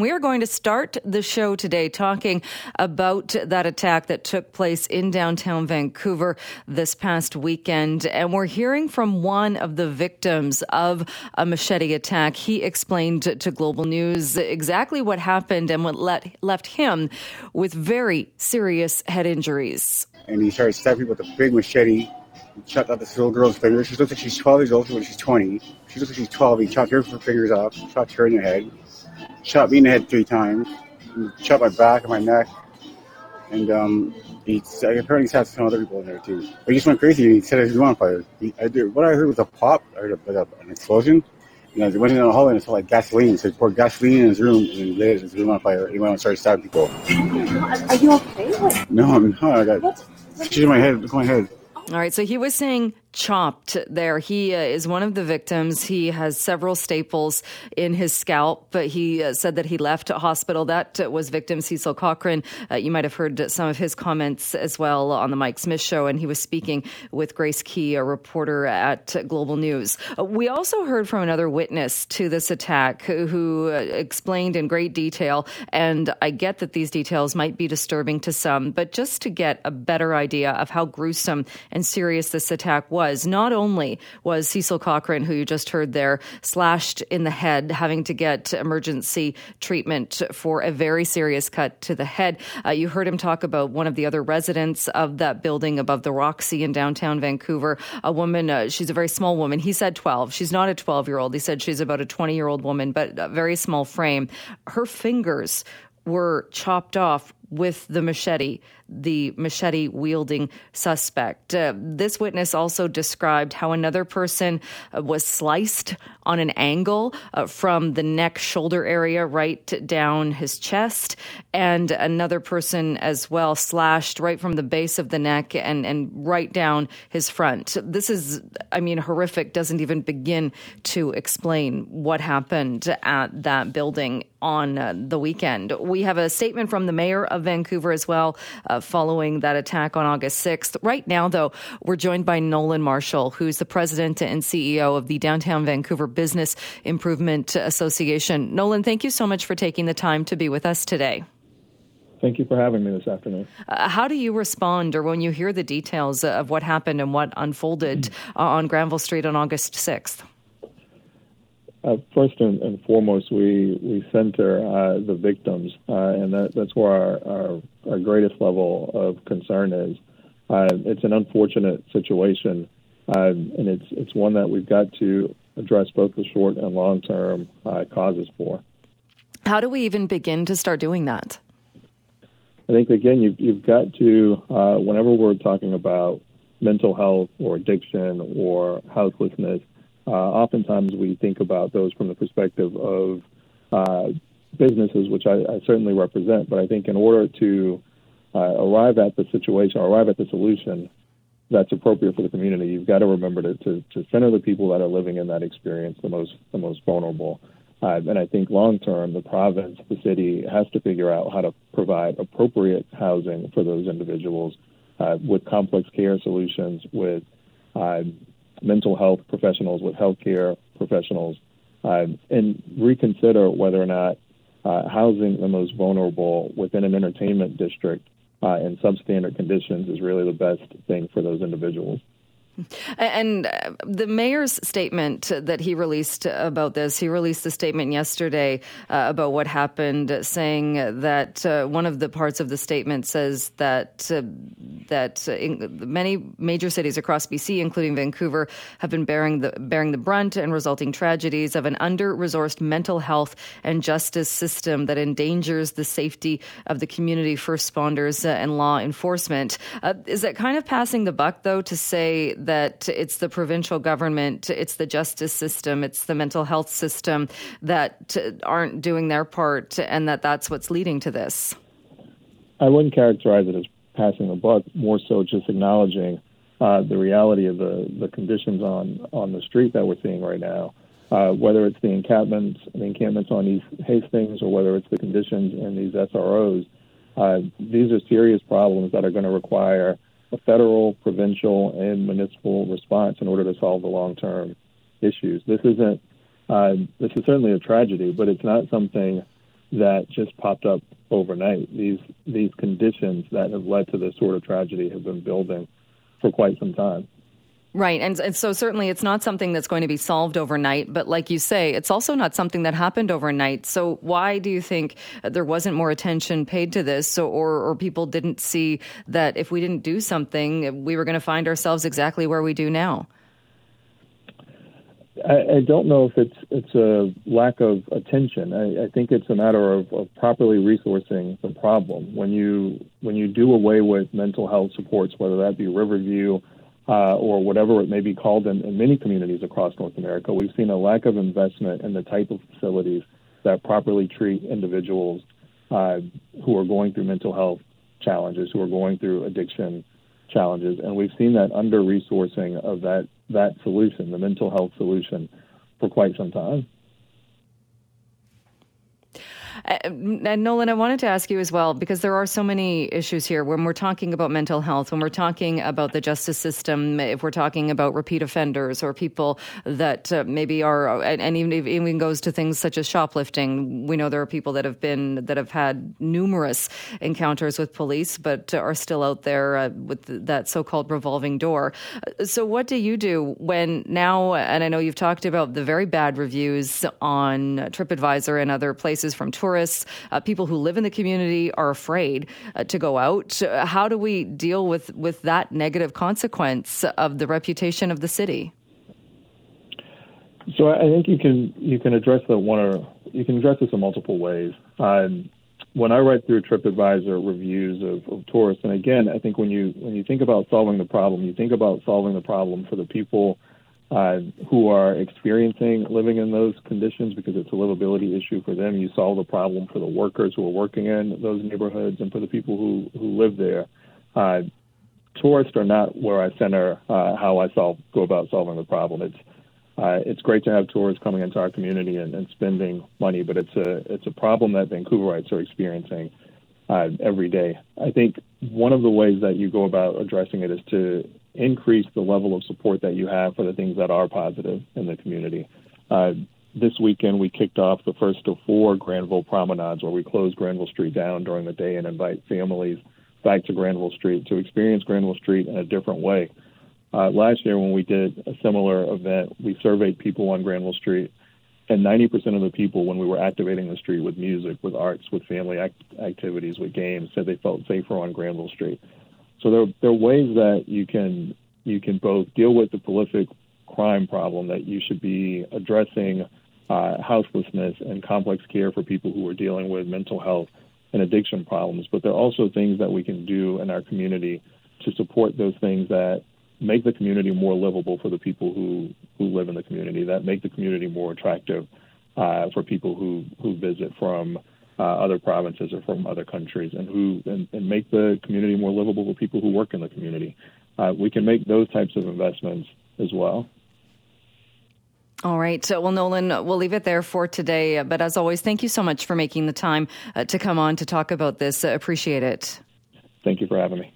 And we are going to start the show today talking about that attack that took place in downtown Vancouver this past weekend. And we're hearing from one of the victims of a machete attack. He explained to Global News exactly what happened and what let, left him with very serious head injuries. And he started stabbing with a big machete chopped out this little girl's fingers. She looks like she's 12 years old when she's 20. She looks like she's 12. He chopped her fingers off, chopped her in the head, shot me in the head three times, chopped my back and my neck, and um, he apparently shot some other people in there too. But he just went crazy. He set his room on fire. He, I did, what I heard was a pop, I heard a, like a, an explosion. You know, he went in the hall and it smelled like gasoline. So he poured gasoline in his room and lit his room on fire. He went and started stabbing people. Are you okay? What? No, I'm not. I got stitches in my head. Look at my head. All right, so he was saying chopped there. He uh, is one of the victims. He has several staples in his scalp, but he uh, said that he left hospital. That uh, was victim Cecil Cochran. Uh, you might have heard some of his comments as well on the Mike Smyth show, and he was speaking with Grace Ke, a reporter at Global News. Uh, we also heard from another witness to this attack who uh, explained in great detail, and I get that these details might be disturbing to some, but just to get a better idea of how gruesome and serious this attack was was not only was Cecil Cochran, who you just heard there, slashed in the head, having to get emergency treatment for a very serious cut to the head. Uh, you heard him talk about one of the other residents of that building above the Roxy in downtown Vancouver. A woman, uh, she's a very small woman. He said 12. She's not a 12 year old. He said she's about a 20 year old woman, but a very small frame. Her fingers were chopped off with the machete, the machete wielding suspect. Uh, this witness also described how another person uh, was sliced on an angle uh, from the neck shoulder area right down his chest, and another person as well slashed right from the base of the neck and, and right down his front. This is, I mean, horrific, doesn't even begin to explain what happened at that building on uh, the weekend. We have a statement from the mayor of Vancouver as well uh, following that attack on August 6th. Right now, though, we're joined by Nolan Marshall, who's the president and CEO of the Downtown Vancouver Business Improvement Association. Nolan, thank you so much for taking the time to be with us today. Thank you for having me this afternoon. Uh, how do you respond, or when you hear the details of what happened and what unfolded mm-hmm. on Granville Street on August 6th? Uh, first and, and, foremost, we we center uh, the victims, uh, and that, that's where our, our, our greatest level of concern is. Uh, it's an unfortunate situation, uh, and it's it's one that we've got to address both the short and long term uh, causes for. How do we even begin to start doing that? I think again, you've you've got to whenever we're talking about mental health or addiction or houselessness uh, oftentimes we think about those from the perspective of uh, businesses, which I, I, certainly represent. But I think in order to uh, arrive at the situation, arrive at the solution that's appropriate for the community, you've got to remember to, to, to center the people that are living in that experience, the most the most vulnerable. Uh, and I think long term, the province, the city has to figure out how to provide appropriate housing for those individuals uh, with complex care solutions, with uh, mental health professionals, with healthcare professionals, uh, and reconsider whether or not uh, housing the most vulnerable within an entertainment district uh, in substandard conditions is really the best thing for those individuals. And uh, the mayor's statement that he released about this, he released a statement yesterday uh, about what happened, saying that uh, one of the parts of the statement says that uh, that many major cities across BC, including Vancouver, have been bearing the bearing the brunt and resulting tragedies of an under-resourced mental health and justice system that endangers the safety of the community, first responders, uh, and law enforcement. Uh, is that kind of passing the buck, though, to say that it's the provincial government, it's the justice system, it's the mental health system that aren't doing their part, and that that's what's leading to this? I wouldn't characterize it as passing the buck, more so just acknowledging uh, the reality of the, the conditions on, on the street that we're seeing right now. Uh, whether it's the encampments, the encampments on East Hastings, or whether it's the conditions in these SROs, uh, these are serious problems that are going to require a federal, provincial, and municipal response in order to solve the long-term issues. This isn't. Uh, this is certainly a tragedy, but it's not something that just popped up overnight. These these conditions that have led to this sort of tragedy have been building for quite some time. Right. And, and so certainly it's not something that's going to be solved overnight. But like you say, it's also not something that happened overnight. So why do you think there wasn't more attention paid to this or, or people didn't see that if we didn't do something, we were going to find ourselves exactly where we do now? I, I don't know if it's it's a lack of attention. I, I think it's a matter of, of properly resourcing the problem. When you when you do away with mental health supports, whether that be Riverview uh, or whatever it may be called in, in many communities across North America, we've seen a lack of investment in the type of facilities that properly treat individuals uh, who are going through mental health challenges, who are going through addiction challenges, and we've seen that under resourcing of that that solution, the mental health solution, for quite some time. Uh, and Nolan, I wanted to ask you as well, because there are so many issues here when we're talking about mental health, when we're talking about the justice system, if we're talking about repeat offenders or people that uh, maybe are, and even, even goes to things such as shoplifting. We know there are people that have been, that have had numerous encounters with police, but are still out there uh, with that so called revolving door. Uh, so, what do you do when now, and I know you've talked about the very bad reviews on TripAdvisor and other places from tourists tourists, uh, people who live in the community are afraid uh, to go out. Uh, how do we deal with, with that negative consequence of the reputation of the city? So I think you can you can address that one or you can address this in multiple ways. Um, when I read through TripAdvisor reviews of, of tourists, and again, I think when you when you think about solving the problem, you think about solving the problem for the people uh, who are experiencing living in those conditions because it's a livability issue for them. You solve the problem for the workers who are working in those neighborhoods and for the people who, who live there. Uh, tourists are not where I center uh, how I solve go about solving the problem. It's uh, it's great to have tourists coming into our community and, and spending money, but it's a it's a problem that Vancouverites are experiencing uh, every day. I think one of the ways that you go about addressing it is to increase the level of support that you have for the things that are positive in the community. Uh, this weekend, we kicked off the first of four Granville promenades where we closed Granville Street down during the day and invite families back to Granville Street to experience Granville Street in a different way. Uh, last year, when we did a similar event, we surveyed people on Granville Street, and 90% of the people, when we were activating the street with music, with arts, with family act- activities, with games, said they felt safer on Granville Street. So there, there are ways that you can you can both deal with the prolific crime problem that you should be addressing uh, houselessness and complex care for people who are dealing with mental health and addiction problems. But there are also things that we can do in our community to support those things that make the community more livable for the people who, who live in the community, that make the community more attractive uh, for people who, who visit from other provinces or from other countries, and who and, and, make the community more livable for people who work in the community. Uh, we can make those types of investments as well. All right. Well, Nolan, we'll leave it there for today. But as always, thank you so much for making the time uh, to come on to talk about this. appreciate it. Thank you for having me.